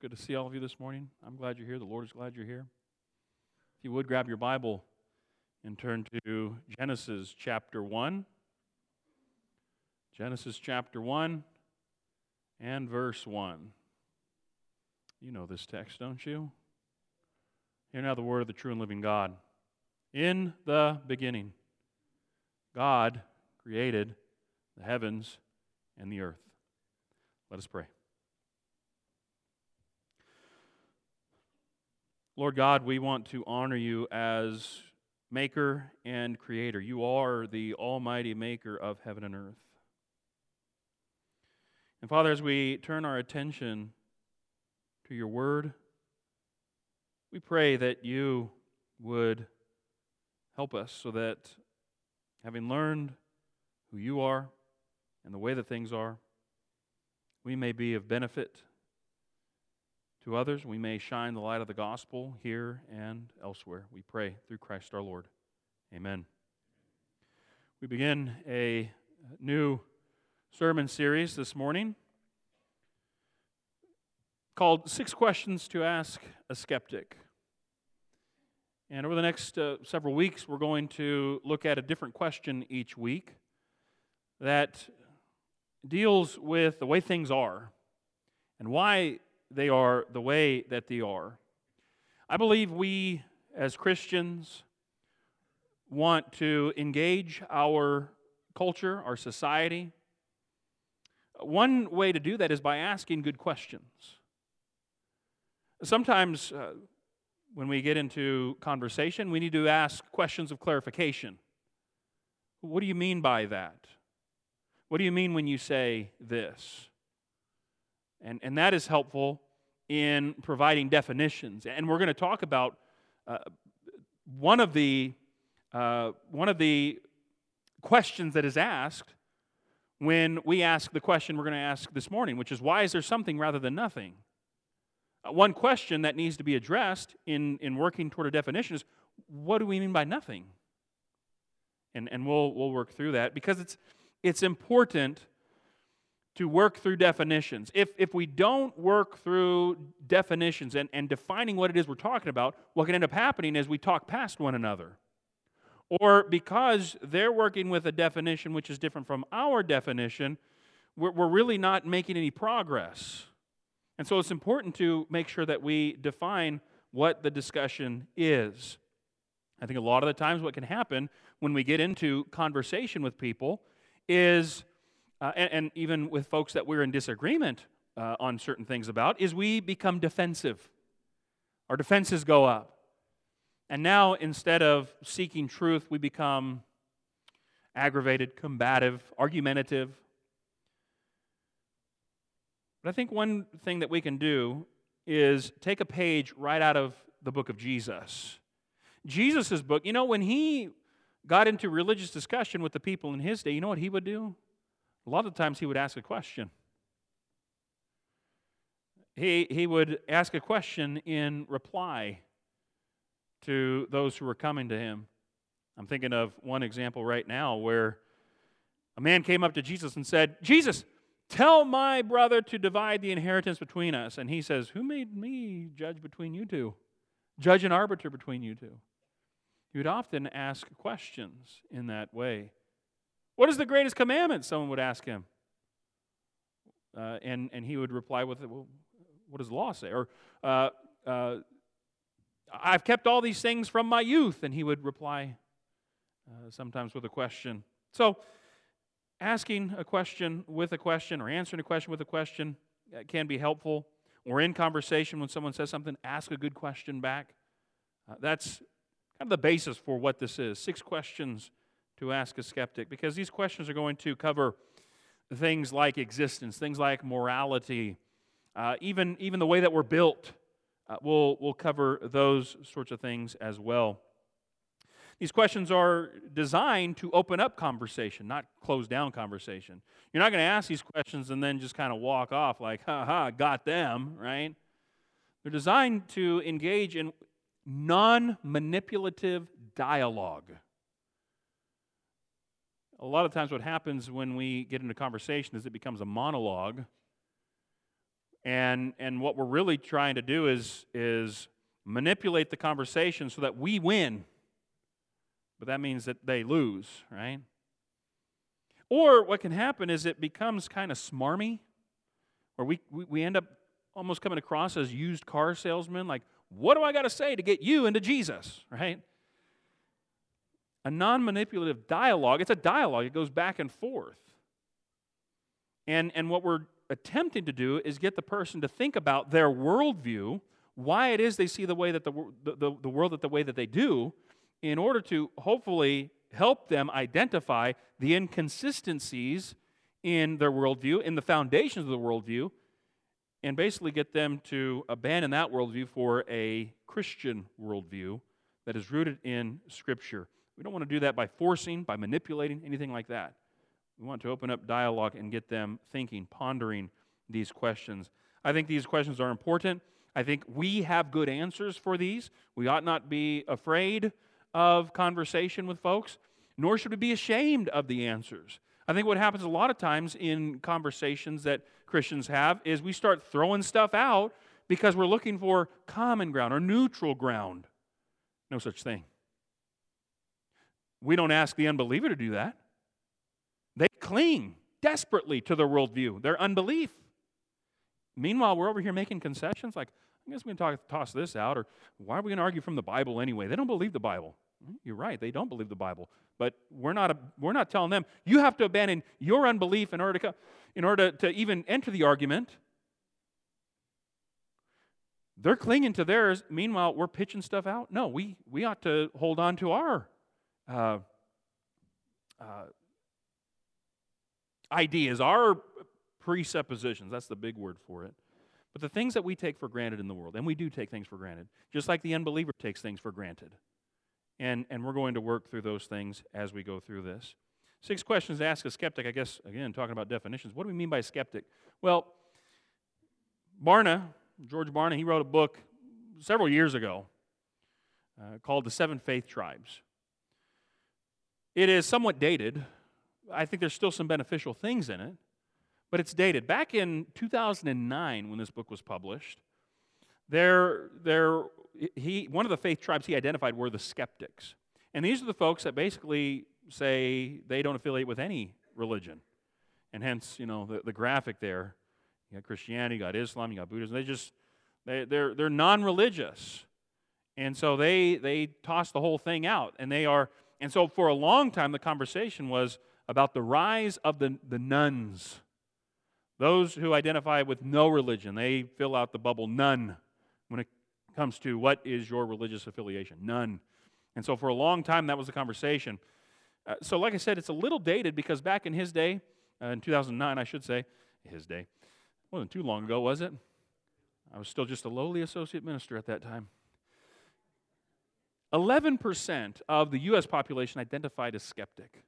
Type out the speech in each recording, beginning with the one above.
good to see all of you this morning. I'm glad you're here. The Lord is glad you're here. If you would grab your Bible and turn to Genesis chapter 1. Genesis chapter 1 and verse 1. You know this text, don't you? Hear now the word of the true and living God. In the beginning, God created the heavens and the earth. Let us pray. Lord God, we want to honor you as maker and creator. You are the almighty maker of heaven and earth. And Father, as we turn our attention to your word, we pray that you would help us so that, having learned who you are and the way that things are, we may be of benefit to others. We may shine the light of the gospel here and elsewhere. We pray through Christ our Lord. Amen. We begin a new sermon series this morning called Six Questions to Ask a Skeptic. And over the next uh, several weeks, we're going to look at a different question each week that deals with the way things are and why they are the way that they are. I believe we as Christians want to engage our culture, our society. One way to do that is by asking good questions. Sometimes, uh, when we get into conversation, we need to ask questions of clarification. What do you mean by that? What do you mean when you say this? And, and that is helpful in providing definitions. And we're going to talk about uh, one, of the, uh, one of the questions that is asked when we ask the question we're going to ask this morning, which is why is there something rather than nothing? Uh, one question that needs to be addressed in, in working toward a definition is what do we mean by nothing? And, and we'll, we'll work through that because it's, it's important to work through definitions. If, if we don't work through definitions and, and defining what it is we're talking about, what can end up happening is we talk past one another. Or because they're working with a definition which is different from our definition, we're, we're really not making any progress. And so it's important to make sure that we define what the discussion is. I think a lot of the times what can happen when we get into conversation with people is uh, and, and, even with folks that we're in disagreement uh, on certain things about, is we become defensive. Our defenses go up. And now, instead of seeking truth, we become aggravated, combative, argumentative. But I think one thing that we can do is take a page right out of the book of Jesus. Jesus' book, you know, when he got into religious discussion with the people in his day, you know what he would do? A lot of times he would ask a question. He, he would ask a question in reply to those who were coming to him. I'm thinking of one example right now where a man came up to Jesus and said, Jesus, tell my brother to divide the inheritance between us. And he says, Who made me judge between you two? Judge and arbiter between you two. He would often ask questions in that way. What is the greatest commandment? Someone would ask him. Uh, and, and he would reply with, well, what does the law say? Or, uh, uh, I've kept all these things from my youth. And he would reply uh, sometimes with a question. So, asking a question with a question or answering a question with a question uh, can be helpful. Or in conversation, when someone says something, ask a good question back. Uh, that's kind of the basis for what this is. Six questions to ask a skeptic because these questions are going to cover things like existence, things like morality, uh, even, even the way that we're built. Uh, we'll, we'll cover those sorts of things as well. These questions are designed to open up conversation, not close down conversation. You're not going to ask these questions and then just kind of walk off like, ha ha, got them, right? They're designed to engage in non manipulative dialogue a lot of times what happens when we get into conversation is it becomes a monologue And, and what we're really trying to do is, is manipulate the conversation so that we win. But that means that they lose, right? Or what can happen is it becomes kind of smarmy, or we, we, we end up almost coming across as used car salesmen like, what do I got to say to get you into Jesus, right? A non manipulative dialogue, it's a dialogue, it goes back and forth. And, and what we're attempting to do is get the person to think about their worldview, why it is they see the way that the, the, the world that the way that they do, in order to hopefully help them identify the inconsistencies in their worldview, in the foundations of the worldview, and basically get them to abandon that worldview for a Christian worldview that is rooted in Scripture. We don't want to do that by forcing, by manipulating, anything like that. We want to open up dialogue and get them thinking, pondering these questions. I think these questions are important. I think we have good answers for these. We ought not be afraid of conversation with folks, nor should we be ashamed of the answers. I think what happens a lot of times in conversations that Christians have is we start throwing stuff out because we're looking for common ground or neutral ground. No such thing. We don't ask the unbeliever to do that. They cling desperately to their worldview, their unbelief. Meanwhile, we're over here making concessions like, I guess we can talk, toss this out, or why are we going to argue from the Bible anyway? They don't believe the Bible. Hmm, you're right, they don't believe the Bible. But we're not, a, we're not telling them, you have to abandon your unbelief in order to, in order to even enter the argument. They're clinging to theirs. Meanwhile, we're pitching stuff out. No, we, we ought to hold on to our uh, uh, ideas, our presuppositions. That's the big word for it. But the things that we take for granted in the world, and we do take things for granted, just like the unbeliever takes things for granted. And, and we're going to work through those things as we go through this. Six questions to ask a skeptic, I guess, again, talking about definitions. What do we mean by skeptic? Well, Barna, George Barna, he wrote a book several years ago uh, called The Seven Faith Tribes. It is somewhat dated. I think there's still some beneficial things in it, but it's dated. Back in 2009, when this book was published, there, there, he, one of the faith tribes he identified were the skeptics. And these are the folks that basically say they don't affiliate with any religion. And hence, you know, the, the graphic there. You got Christianity, you got Islam, you got Buddhism. They just, they, they're, they're non religious. And so they, they toss the whole thing out. And they are, and so for a long time, the conversation was about the rise of the, the nones. Those who identify with no religion, they fill out the bubble none when it comes to what is your religious affiliation. None. And so for a long time, that was the conversation. Uh, so, like I said, it's a little dated because back in his day, uh, in 2009, I should say, his day, wasn't too long ago, was it? I was still just a lowly associate minister at that time. 11% of the U.S. population identified as skeptic.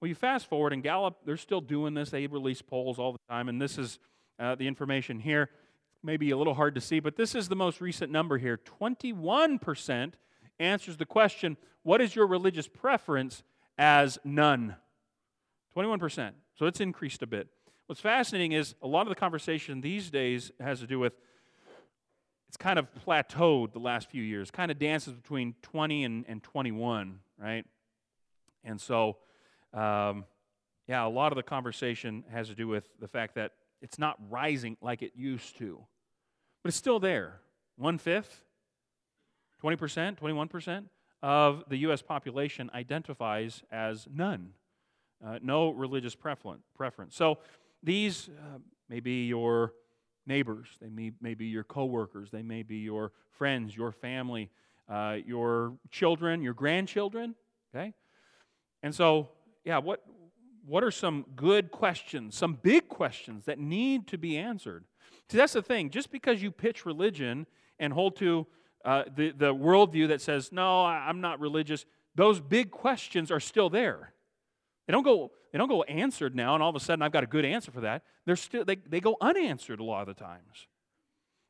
Well, you fast forward, and Gallup, they're still doing this. They release polls all the time, and this is uh, the information here. Maybe a little hard to see, but this is the most recent number here. 21% answers the question, What is your religious preference? as none. 21%. So it's increased a bit. What's fascinating is a lot of the conversation these days has to do with it's kind of plateaued the last few years, kind of dances between 20 and, and 21, right? And so, um, yeah, a lot of the conversation has to do with the fact that it's not rising like it used to, but it's still there. One fifth, 20%, 21% of the U.S. population identifies as none, uh, no religious preference. So these uh, may be your neighbors, they may, may be your coworkers, they may be your friends, your family, uh, your children, your grandchildren. Okay, and so yeah, what what are some good questions, some big questions that need to be answered? See, that's the thing. Just because you pitch religion and hold to uh, the, the worldview that says, no, I'm not religious, those big questions are still there. They don't go, they don't go answered now, and all of a sudden I've got a good answer for that. They're still, they, they go unanswered a lot of the times.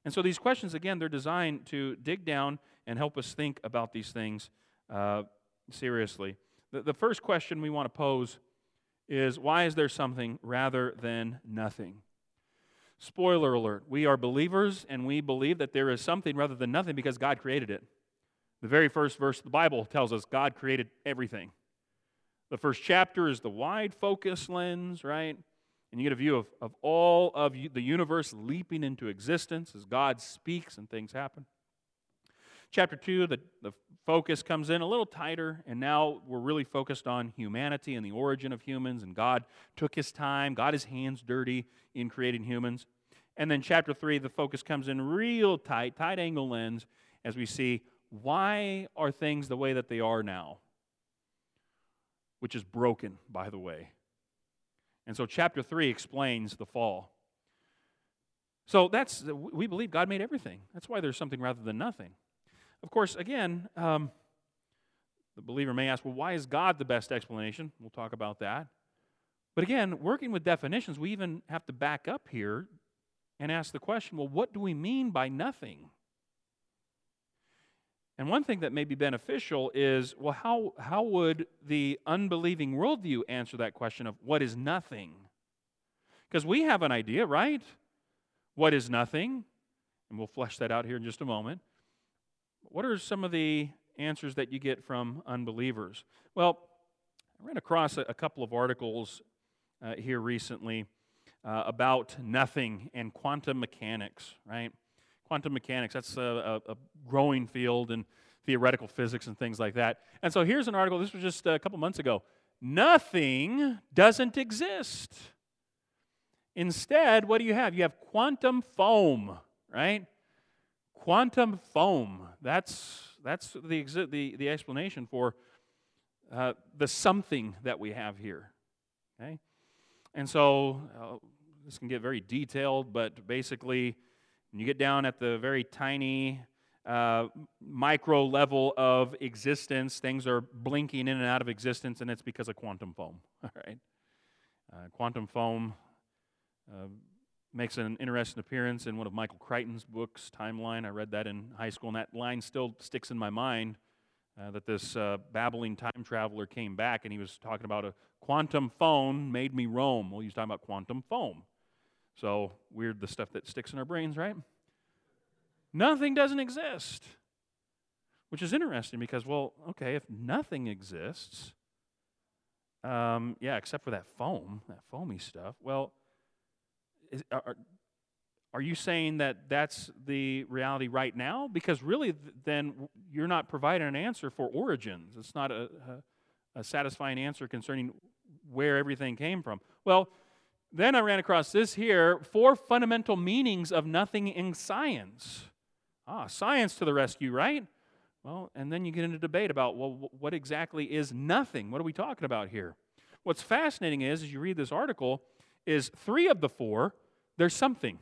And so these questions, again, they're designed to dig down and help us think about these things uh, seriously. The, the first question we want to pose is why is there something rather than nothing? Spoiler alert, we are believers and we believe that there is something rather than nothing because God created it. The very first verse of the Bible tells us God created everything. The first chapter is the wide focus lens, right? And you get a view of, of all of the universe leaping into existence as God speaks and things happen. Chapter 2, the, the focus comes in a little tighter, and now we're really focused on humanity and the origin of humans, and God took his time, got his hands dirty in creating humans. And then chapter 3, the focus comes in real tight, tight angle lens as we see why are things the way that they are now? Which is broken, by the way. And so chapter 3 explains the fall. So that's, we believe God made everything. That's why there's something rather than nothing. Of course, again, um, the believer may ask, well, why is God the best explanation? We'll talk about that. But again, working with definitions, we even have to back up here and ask the question well, what do we mean by nothing? And one thing that may be beneficial is well, how, how would the unbelieving worldview answer that question of what is nothing? Because we have an idea, right? What is nothing? And we'll flesh that out here in just a moment. What are some of the answers that you get from unbelievers? Well, I ran across a, a couple of articles uh, here recently uh, about nothing and quantum mechanics, right? Quantum mechanics. That's a, a, a, growing field in theoretical physics and things like that. And so here's an article, this was just a couple months ago. Nothing doesn't exist. Instead, what do you have? You have quantum foam, right? Quantum foam. That's, that's the, the, the explanation for uh, the something that we have here. Okay? And so uh, this can get very detailed, but basically, when you get down at the very tiny uh, micro level of existence, things are blinking in and out of existence, and it's because of quantum foam. All right, uh, quantum foam uh, makes an interesting appearance in one of Michael Crichton's books, Timeline. I read that in high school, and that line still sticks in my mind. Uh, that this uh, babbling time traveler came back and he was talking about a quantum phone made me roam. Well, he was talking about quantum foam. So, weird the stuff that sticks in our brains, right? Nothing doesn't exist. Which is interesting because, well, okay, if nothing exists, um, yeah, except for that foam, that foamy stuff, well, is, are, are you saying that that's the reality right now? Because really, then you're not providing an answer for origins. It's not a, a, a satisfying answer concerning where everything came from. Well, then I ran across this here four fundamental meanings of nothing in science. Ah, science to the rescue, right? Well, and then you get into debate about, well, what exactly is nothing? What are we talking about here? What's fascinating is, as you read this article, is three of the four, there's something.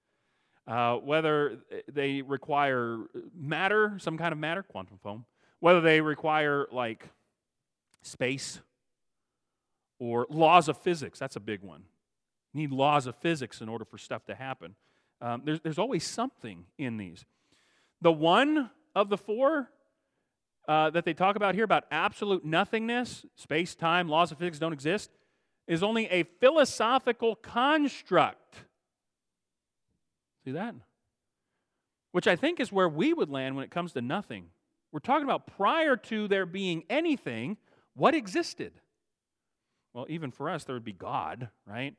uh, whether they require matter, some kind of matter, quantum foam, whether they require like space, or laws of physics. That's a big one. You need laws of physics in order for stuff to happen. Um, there's, there's always something in these. The one of the four uh, that they talk about here about absolute nothingness, space, time, laws of physics don't exist, is only a philosophical construct. See that? Which I think is where we would land when it comes to nothing. We're talking about prior to there being anything, what existed? Well, even for us, there would be God, right?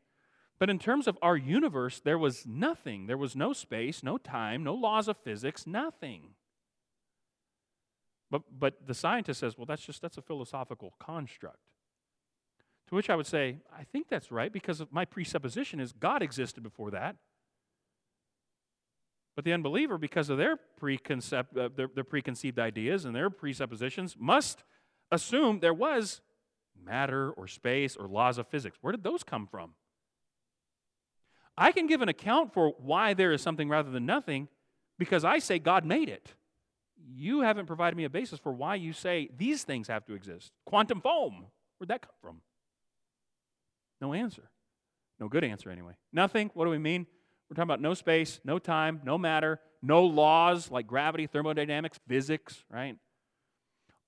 But in terms of our universe, there was nothing. There was no space, no time, no laws of physics, nothing. But, but the scientist says, well, that's just that's a philosophical construct. To which I would say, I think that's right because my presupposition is God existed before that. But the unbeliever, because of their, preconcept, uh, their, their preconceived ideas and their presuppositions, must assume there was matter or space or laws of physics. Where did those come from? I can give an account for why there is something rather than nothing because I say God made it. You haven't provided me a basis for why you say these things have to exist. Quantum foam, where'd that come from? No answer. No good answer, anyway. Nothing, what do we mean? We're talking about no space, no time, no matter, no laws like gravity, thermodynamics, physics, right?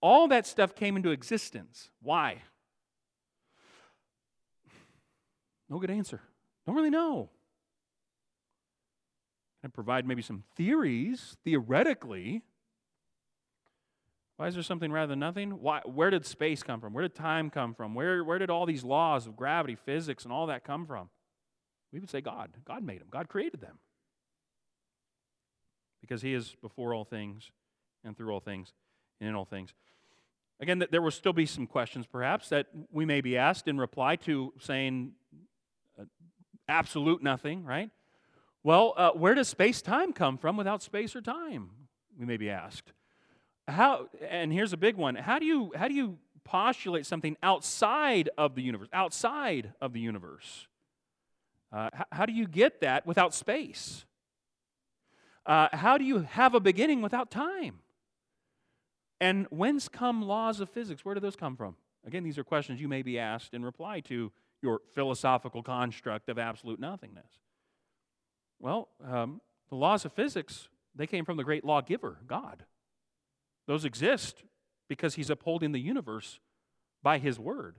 All that stuff came into existence. Why? No good answer. Don't really know. and provide maybe some theories, theoretically. Why is there something rather than nothing? Why, where did space come from? Where did time come from? Where, where did all these laws of gravity, physics, and all that come from? We would say God. God made them, God created them. Because He is before all things and through all things and in all things. Again, there will still be some questions perhaps that we may be asked in reply to saying absolute nothing, right? Well, uh, where does space time come from without space or time? We may be asked. How, and here's a big one how do you, how do you postulate something outside of the universe? Outside of the universe. Uh, how, how, do you get that without space? Uh, how do you have a beginning without time? And whence come laws of physics? Where do those come from? Again, these are questions you may be asked in reply to your philosophical construct of absolute nothingness. Well, um, the laws of physics, they came from the great lawgiver, God. Those exist because he's upholding the universe by his word.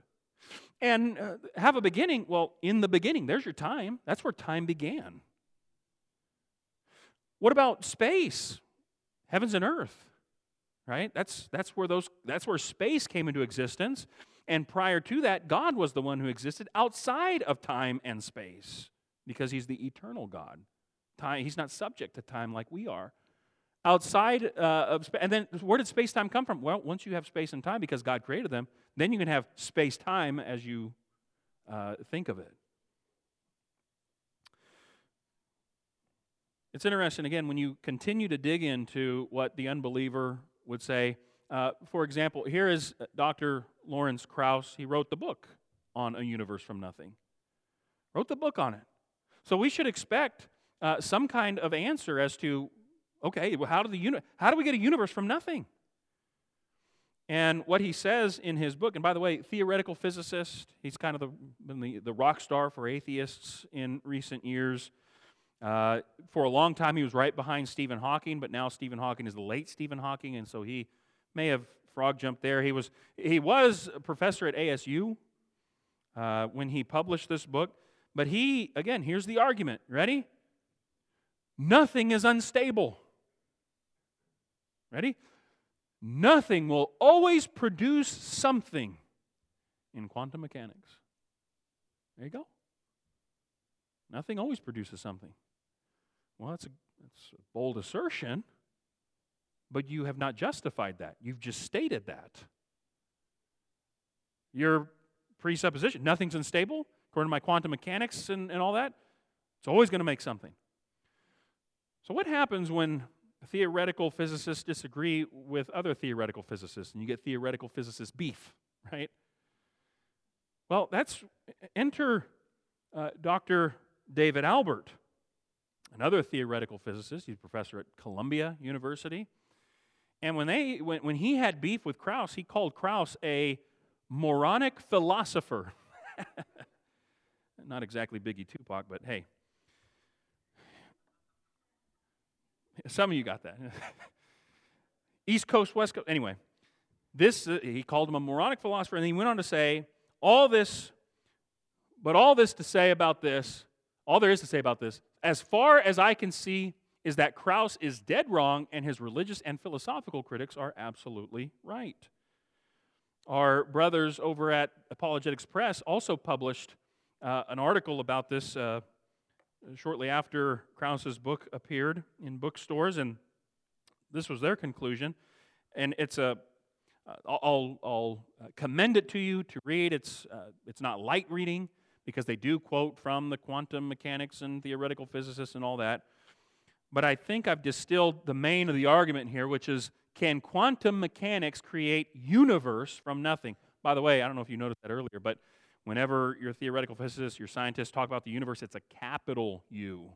And uh, have a beginning, well, in the beginning, there's your time. That's where time began. What about space? Heavens and earth right that's that's where those that's where space came into existence and prior to that god was the one who existed outside of time and space because he's the eternal god. Time he's not subject to time like we are. Outside uh, of space and then where did space time come from? Well once you have space and time because god created them then you can have space time as you uh, think of it. It's interesting again when you continue to dig into what the unbeliever would say. Uh, for example, here is uh, Dr. Lawrence Krauss. He wrote the book on a universe from nothing. Wrote the book on it. So we should expect uh, some kind of answer as to, okay, well, how, do the uni- how do we get a universe from nothing? And what he says in his book, and by the way, theoretical physicist, he's kind of the, the, the rock star for atheists in recent years. Uh, for a long time, he was right behind Stephen Hawking, but now Stephen Hawking is the late Stephen Hawking, and so he may have frog jumped there. He was, he was a professor at ASU uh, when he published this book, but he, again, here's the argument. Ready? Nothing is unstable. Ready? Nothing will always produce something in quantum mechanics. There you go. Nothing always produces something. Well, that's a, that's a bold assertion, but you have not justified that. You've just stated that. Your presupposition, nothing's unstable, according to my quantum mechanics and, and all that, it's always going to make something. So, what happens when theoretical physicists disagree with other theoretical physicists and you get theoretical physicist beef, right? Well, that's enter uh, Dr. David Albert another theoretical physicist. He's a professor at Columbia University. And when, they, when, when he had beef with Krauss, he called Krauss a moronic philosopher. Not exactly Biggie Tupac, but hey. Some of you got that. East Coast, West Coast. Anyway, this uh, he called him a moronic philosopher, and he went on to say all this, but all this to say about this, all there is to say about this as far as I can see, is that Krauss is dead wrong and his religious and philosophical critics are absolutely right. Our brothers over at Apologetics Press also published uh, an article about this uh, shortly after Krauss's book appeared in bookstores, and this was their conclusion. And it's a uh, I'll, I'll uh, commend it to you to read. It's, uh, it's not light reading because they do quote from the quantum mechanics and theoretical physicists and all that. But I think I've distilled the main of the argument here, which is can quantum mechanics create universe from nothing? By the way, I don't know if you noticed that earlier, but whenever your theoretical physicists, your scientists talk about the universe, it's a capital U.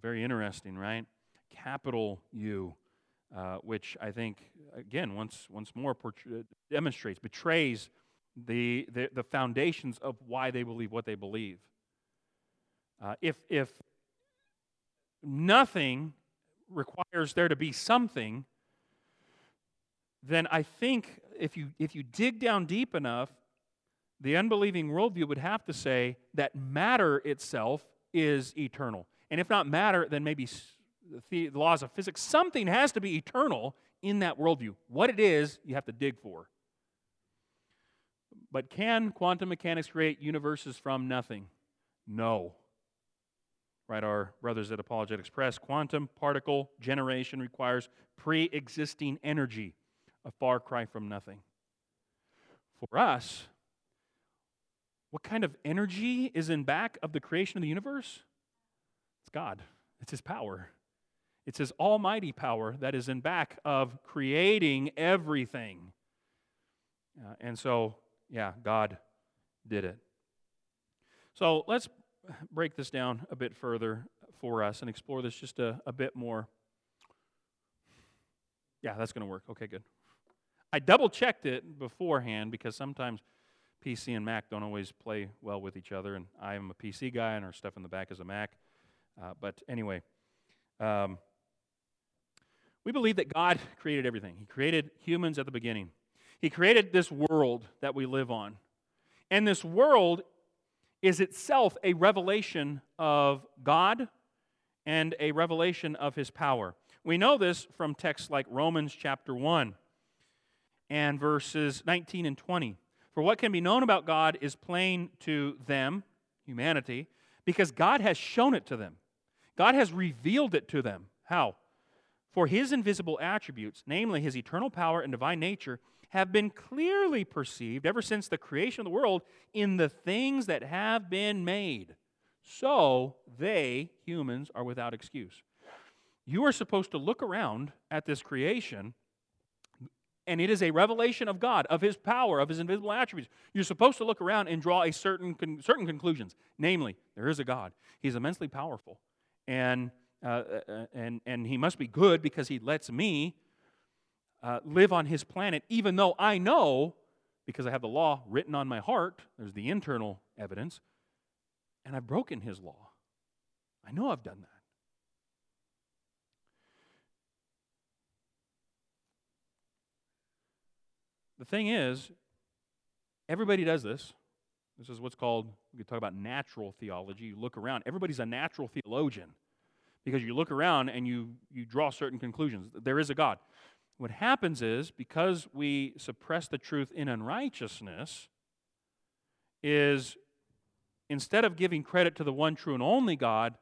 Very interesting, right? Capital U, uh, which I think, again, once, once more demonstrates, betrays the, the, the foundations of why they believe what they believe. Uh, if, if nothing requires there to be something, then I think if you, if you dig down deep enough, the unbelieving worldview would have to say that matter itself is eternal. And if not matter, then maybe the laws of physics. Something has to be eternal in that worldview. What it is, you have to dig for. But can quantum mechanics create universes from nothing? No. Right, our brothers at Apologetics Press quantum particle generation requires pre existing energy, a far cry from nothing. For us, what kind of energy is in back of the creation of the universe? It's God, it's His power. It's His almighty power that is in back of creating everything. Uh, and so, yeah, God did it. So let's break this down a bit further for us and explore this just a, a bit more. Yeah, that's going to work. Okay, good. I double checked it beforehand because sometimes PC and Mac don't always play well with each other, and I am a PC guy, and our stuff in the back is a Mac. Uh, but anyway, um, we believe that God created everything. He created humans at the beginning. He created this world that we live on. And this world is itself a revelation of God and a revelation of his power. We know this from texts like Romans chapter 1 and verses 19 and 20. For what can be known about God is plain to them, humanity, because God has shown it to them. God has revealed it to them. How? For his invisible attributes, namely his eternal power and divine nature, have been clearly perceived ever since the creation of the world in the things that have been made. So they, humans, are without excuse. You are supposed to look around at this creation, and it is a revelation of God, of His power, of His invisible attributes. You're supposed to look around and draw a certain, con- certain conclusions. Namely, there is a God. He's immensely powerful. And uh, uh, uh, and, and he must be good because he lets me uh, live on his planet, even though I know, because I have the law written on my heart, there's the internal evidence, and I've broken his law. I know I've done that. The thing is, everybody does this. This is what's called, we could talk about natural theology. You look around, everybody's a natural theologian because you look around and you, you draw certain conclusions. There is a God. What happens is, because we suppress the truth in unrighteousness, is instead of giving credit to the one true and only God,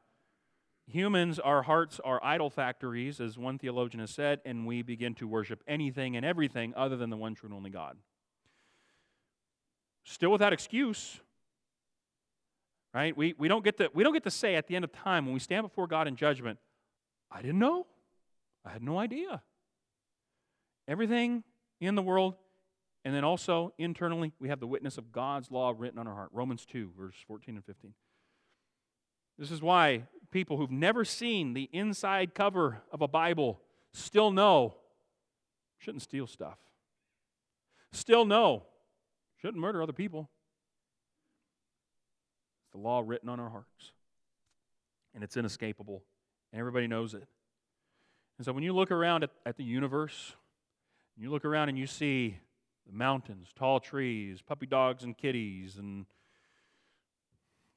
humans, our hearts are idol factories, as one theologian has said, and we begin to worship anything and everything other than the one true and only God. Still without excuse, right? We, we, don't get to, we don't get to say at the end of time when we stand before God in judgment, I didn't know. I had no idea. Everything in the world, and then also internally, we have the witness of God's law written on our heart. Romans 2, verse 14 and 15. This is why people who've never seen the inside cover of a Bible still know shouldn't steal stuff. Still know shouldn't murder other people It's the law written on our hearts. And it's inescapable. And everybody knows it. And so when you look around at, at the universe, you look around and you see the mountains, tall trees, puppy dogs and kitties, and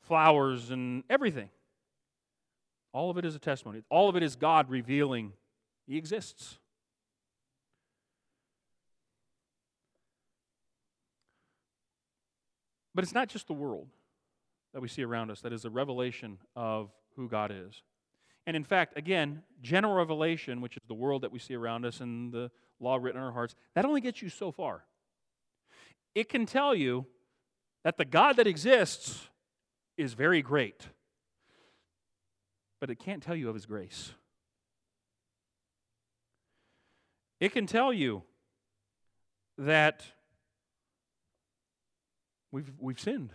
flowers and everything. All of it is a testimony. All of it is God revealing He exists. But it's not just the world that we see around us that is a revelation of who God is. And in fact, again, general revelation, which is the world that we see around us and the law written in our hearts, that only gets you so far. It can tell you that the God that exists is very great, but it can't tell you of his grace. It can tell you that we've, we've sinned.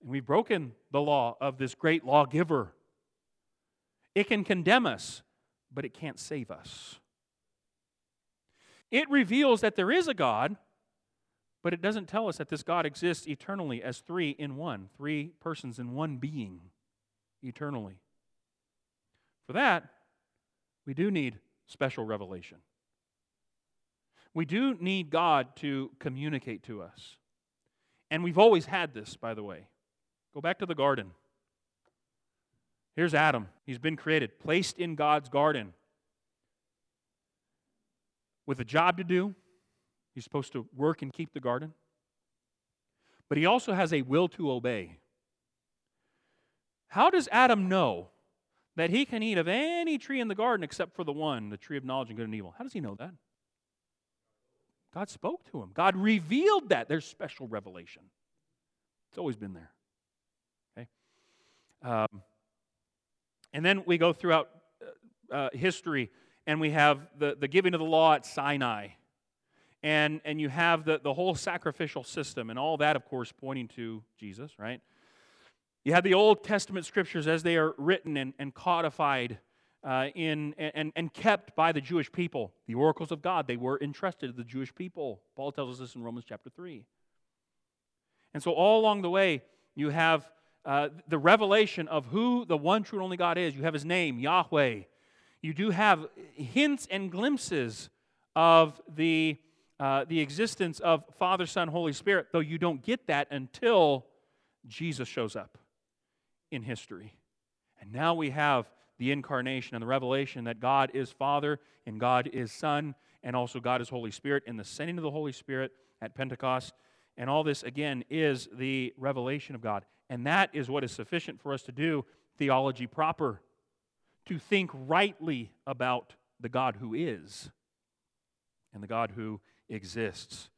And we've broken the law of this great lawgiver. It can condemn us, but it can't save us. It reveals that there is a God, but it doesn't tell us that this God exists eternally as three in one, three persons in one being eternally. For that, we do need special revelation. We do need God to communicate to us. And we've always had this, by the way. Go back to the garden. Here's Adam. He's been created, placed in God's garden with a job to do. He's supposed to work and keep the garden. But he also has a will to obey. How does Adam know that he can eat of any tree in the garden except for the one, the tree of knowledge and good and evil? How does he know that? God spoke to him. God revealed that. There's special revelation. It's always been there. Okay? Um, and then we go throughout uh, uh, history and we have the, the giving of the law at Sinai. And, and you have the, the whole sacrificial system, and all that, of course, pointing to Jesus, right? You have the Old Testament scriptures as they are written and, and codified uh, in, and, and kept by the Jewish people. The oracles of God, they were entrusted to the Jewish people. Paul tells us this in Romans chapter 3. And so, all along the way, you have uh, the revelation of who the one true and only God is. You have his name, Yahweh. You do have hints and glimpses of the, uh, the existence of Father, Son, Holy Spirit, though you don't get that until Jesus shows up in history. And now we have the incarnation and the revelation that God is Father and God is Son and also God is Holy Spirit and the sending of the Holy Spirit at Pentecost. And all this, again, is the revelation of God. And that is what is sufficient for us to do theology proper, to think rightly about the God who is and the God who exists.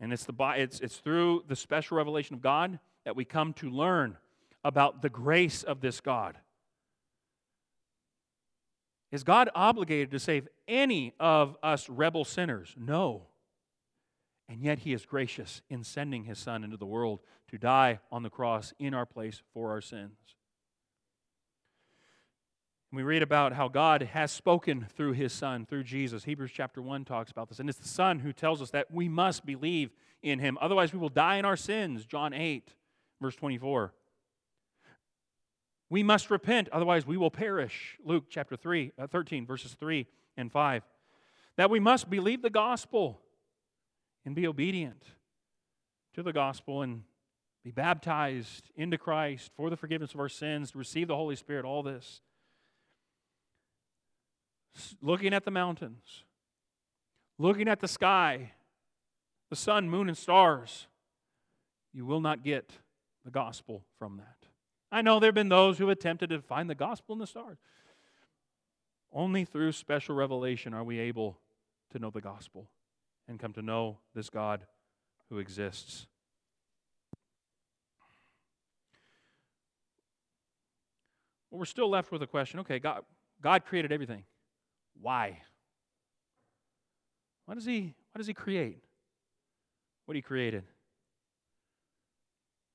And it's, the, it's, it's through the special revelation of God that we come to learn about the grace of this God. Is God obligated to save any of us rebel sinners? No. And yet he is gracious in sending his Son into the world to die on the cross in our place for our sins. We read about how God has spoken through his Son, through Jesus. Hebrews chapter 1 talks about this. And it's the Son who tells us that we must believe in him. Otherwise, we will die in our sins. John 8, verse 24. We must repent, otherwise, we will perish. Luke chapter 3, uh, 13, verses 3 and 5. That we must believe the gospel and be obedient to the gospel and be baptized into Christ for the forgiveness of our sins, to receive the Holy Spirit, all this. Looking at the mountains, looking at the sky, the sun, moon, and stars, you will not get the gospel from that. I know there have been those who have attempted to find the gospel in the stars. Only through special revelation are we able to know the gospel and come to know this God who exists. Well, we're still left with a question okay, God, God created everything. Why? Why does he, why does he create what he created?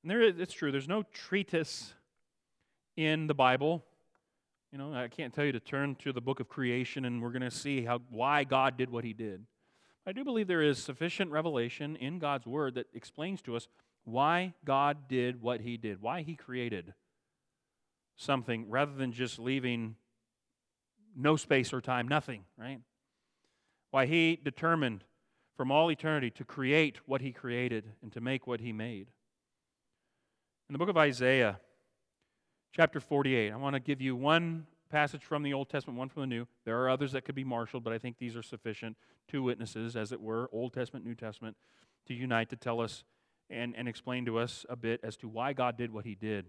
And there is, it's true, there's no treatise in the Bible. You know, I can't tell you to turn to the book of creation and we're going to see how why God did what he did. I do believe there is sufficient revelation in God's word that explains to us why God did what he did, why he created something rather than just leaving no space or time, nothing, right? Why he determined from all eternity to create what he created and to make what he made. In the book of Isaiah, chapter 48. I want to give you one passage from the Old Testament, one from the New. There are others that could be marshaled, but I think these are sufficient. Two witnesses, as it were, Old Testament, New Testament, to unite to tell us and, and explain to us a bit as to why God did what he did.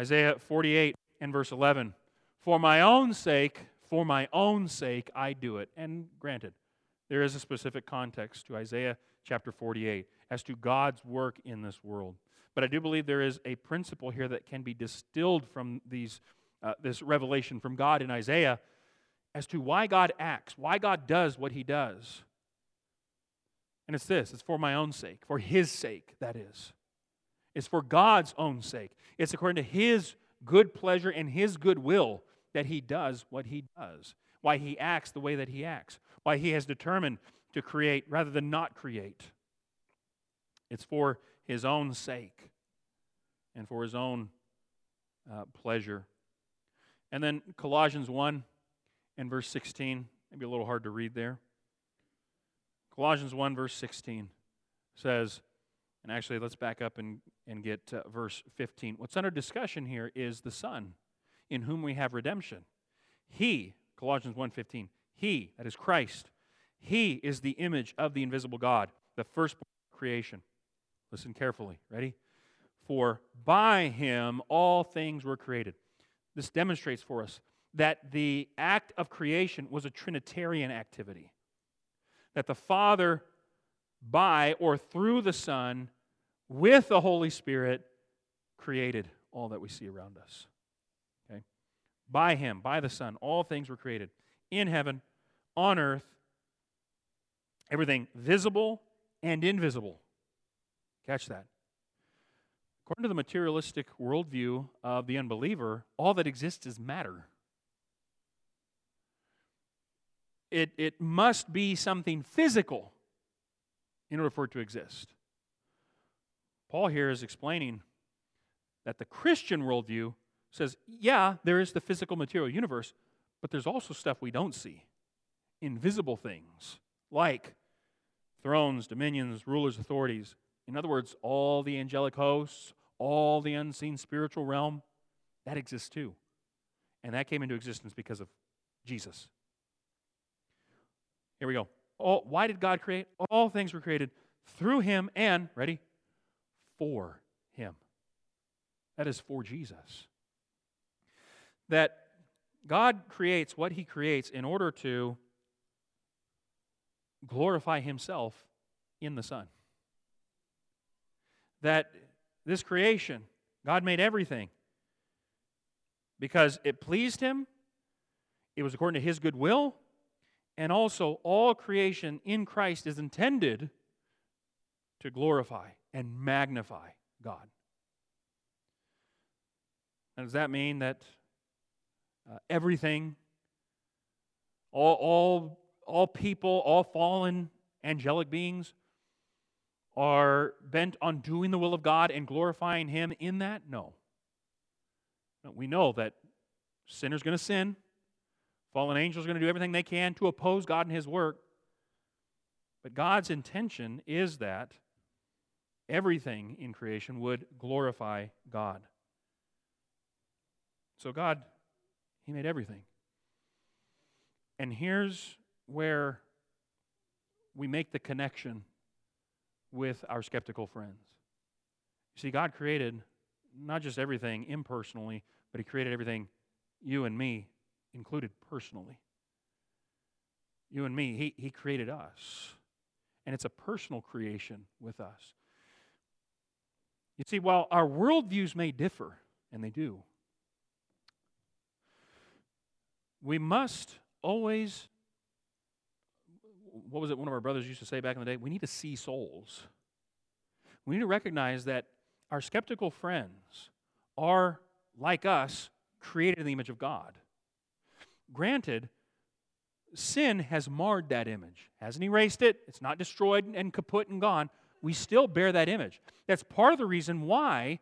Isaiah 48 and verse 11. For my own sake, for my own sake, I do it. And granted, there is a specific context to Isaiah chapter 48 as to God's work in this world. But I do believe there is a principle here that can be distilled from these, uh, this revelation from God in Isaiah as to why God acts, why God does what he does. And it's this it's for my own sake, for his sake, that is. It's for God's own sake. It's according to his good pleasure and his good will that he does what he does, why he acts the way that he acts, why he has determined to create rather than not create. It's for his own sake and for his own uh, pleasure. And then Colossians 1 and verse 16, maybe a little hard to read there. Colossians 1, verse 16 says, and actually, let's back up and, and get verse 15. What's under discussion here is the Son. In whom we have redemption. He, Colossians 1:15, he, that is Christ, he is the image of the invisible God, the first creation. Listen carefully. Ready? For by him all things were created. This demonstrates for us that the act of creation was a Trinitarian activity. That the Father, by or through the Son, with the Holy Spirit, created all that we see around us. By Him, by the Son, all things were created in heaven, on earth, everything visible and invisible. Catch that. According to the materialistic worldview of the unbeliever, all that exists is matter. It, it must be something physical in order for it to exist. Paul here is explaining that the Christian worldview says, yeah, there is the physical material universe, but there's also stuff we don't see invisible things like thrones, dominions, rulers, authorities. In other words, all the angelic hosts, all the unseen spiritual realm, that exists too. And that came into existence because of Jesus. Here we go. All, why did God create? All things were created through him and, ready, for him. That is for Jesus. That God creates what he creates in order to glorify himself in the Son. That this creation, God made everything because it pleased him, it was according to his good will, and also all creation in Christ is intended to glorify and magnify God. And does that mean that uh, everything, all, all, all people, all fallen angelic beings are bent on doing the will of God and glorifying Him in that? No. no we know that sinners going to sin, fallen angels are going to do everything they can to oppose God and His work. But God's intention is that everything in creation would glorify God. So, God, He made everything. And here's where we make the connection with our skeptical friends. You see, God created not just everything impersonally, but He created everything, you and me included personally. You and me, He, he created us. And it's a personal creation with us. You see, while our worldviews may differ, and they do, we must always, what was it one of our brothers used to say back in the day? We need to see souls. We need to recognize that our skeptical friends are, like us, created in the image of God. Granted, sin has marred that image, hasn't erased it, it's not destroyed and kaput and gone, we still bear that image. That's part of the reason why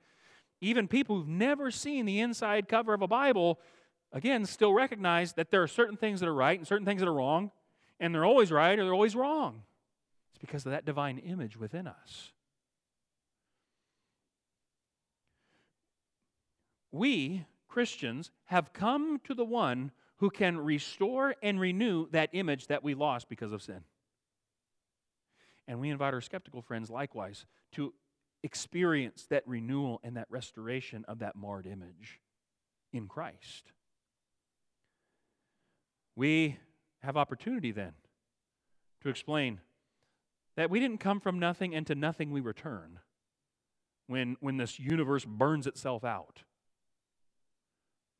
even people who've never seen the inside cover of a Bible, again, still recognize that there are certain things that are right and certain things that are wrong, and they're always right or they're always wrong. It's because of that divine image within us. We, Christians, have come to the one who can restore and renew that image that we lost because of sin. And we invite our skeptical friends likewise to experience that renewal and that restoration of that marred image in Christ. We have opportunity then to explain that we didn't come from nothing and to nothing we return when, when this universe burns itself out.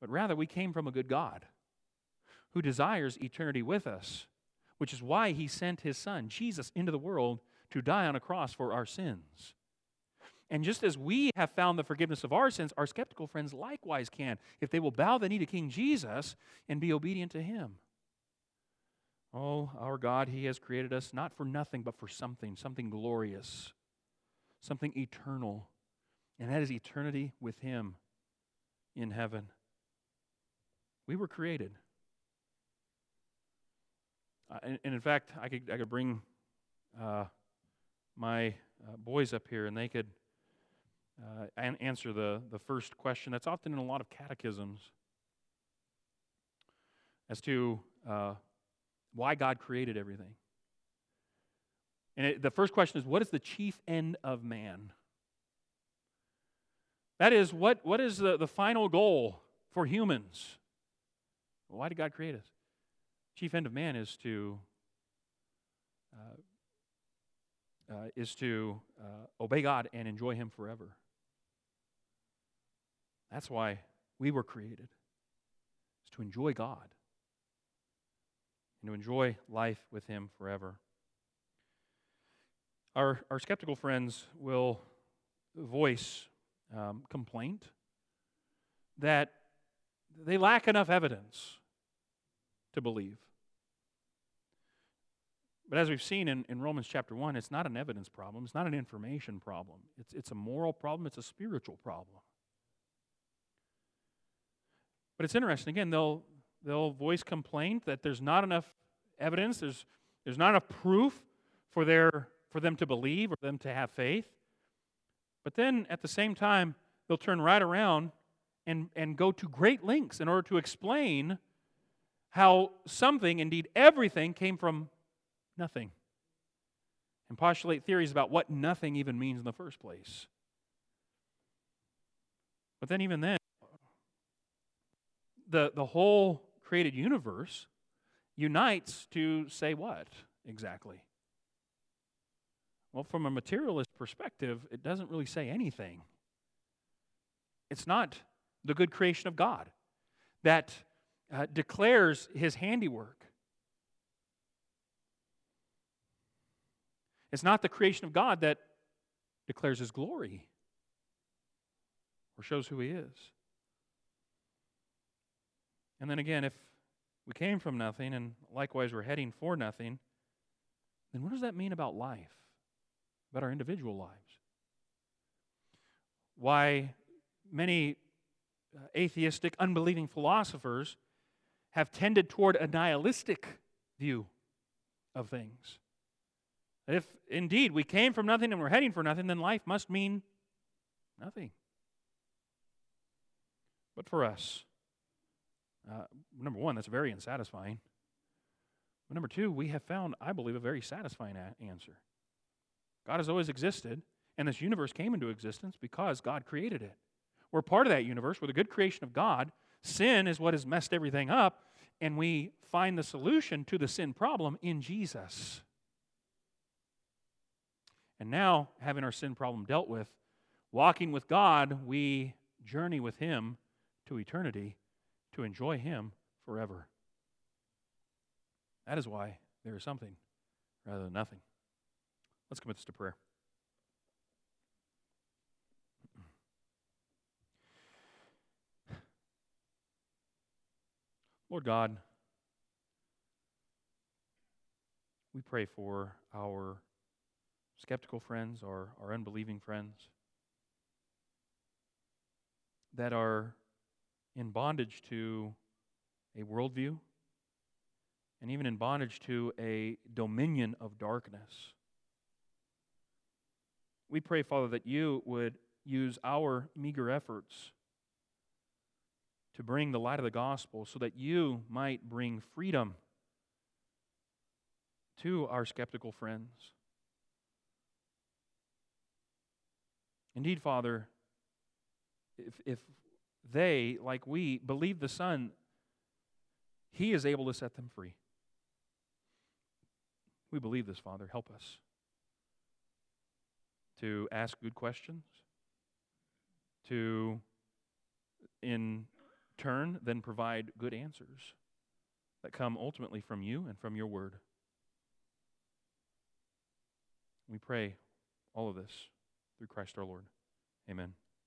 But rather, we came from a good God who desires eternity with us which is why he sent his son, Jesus, into the world to die on a cross for our sins. And just as we have found the forgiveness of our sins, our skeptical friends likewise can if they will bow the knee to King Jesus and be obedient to him. Oh, our God, He has created us not for nothing, but for something, something glorious, something eternal. And that is eternity with Him in heaven. We were created uh, and, and, in fact, I could, I could bring uh, my uh, boys up here and they could uh, an- answer the, the first question that's often in a lot of catechisms. as to uh, why God created everything. And it, the first question is what is the chief end of man? That is, what, what is the, the final goal for humans? why did God create us? Chief end of man is to uh, uh, is to uh, obey God and enjoy Him forever. That's why we were created, is to enjoy God and to enjoy life with Him forever. Our, our skeptical friends will voice um, complaint that they lack enough evidence to believe. But as we've seen in, in Romans chapter 1, it's not an evidence problem, it's not an information problem, it's, it's a moral problem, it's a spiritual problem. But it's interesting, again, they'll, they'll voice complaint that there's not enough evidence, there's, there's not enough proof for, their, for them to believe or them to have faith. But then at the same time, they'll turn right around and, and go to great lengths in order to explain how something, indeed everything, came from nothing. And postulate theories about what nothing even means in the first place. But then, even then, the, the whole created universe unites to say what exactly? Well, from a materialist perspective, it doesn't really say anything. It's not the good creation of God that uh, declares his handiwork. It's not the creation of God that declares his glory or shows who he is. And then again, if we came from nothing and likewise we're heading for nothing, then what does that mean about life? about our individual lives. Why many uh, atheistic, unbelieving philosophers have tended toward a nihilistic view of things. If indeed we came from nothing and we're heading for nothing, then life must mean nothing. But for us, uh, number one, that's very unsatisfying. But number two, we have found, I believe, a very satisfying a- answer. God has always existed, and this universe came into existence because God created it. We're part of that universe. We're the good creation of God. Sin is what has messed everything up, and we find the solution to the sin problem in Jesus. And now, having our sin problem dealt with, walking with God, we journey with Him to eternity to enjoy Him forever. That is why there is something rather than nothing. Let's commit this to prayer. Lord God, we pray for our skeptical friends, our, our unbelieving friends that are in bondage to a worldview and even in bondage to a dominion of darkness. We pray, Father, that you would use our meager efforts to bring the light of the gospel so that you might bring freedom to our skeptical friends. Indeed, Father, if, if they, like we, believe the Son, He is able to set them free. We believe this, Father. Help us to ask good questions, to, in turn, then provide good answers that come ultimately from you and from your word. We pray all of this through Christ our Lord. Amen.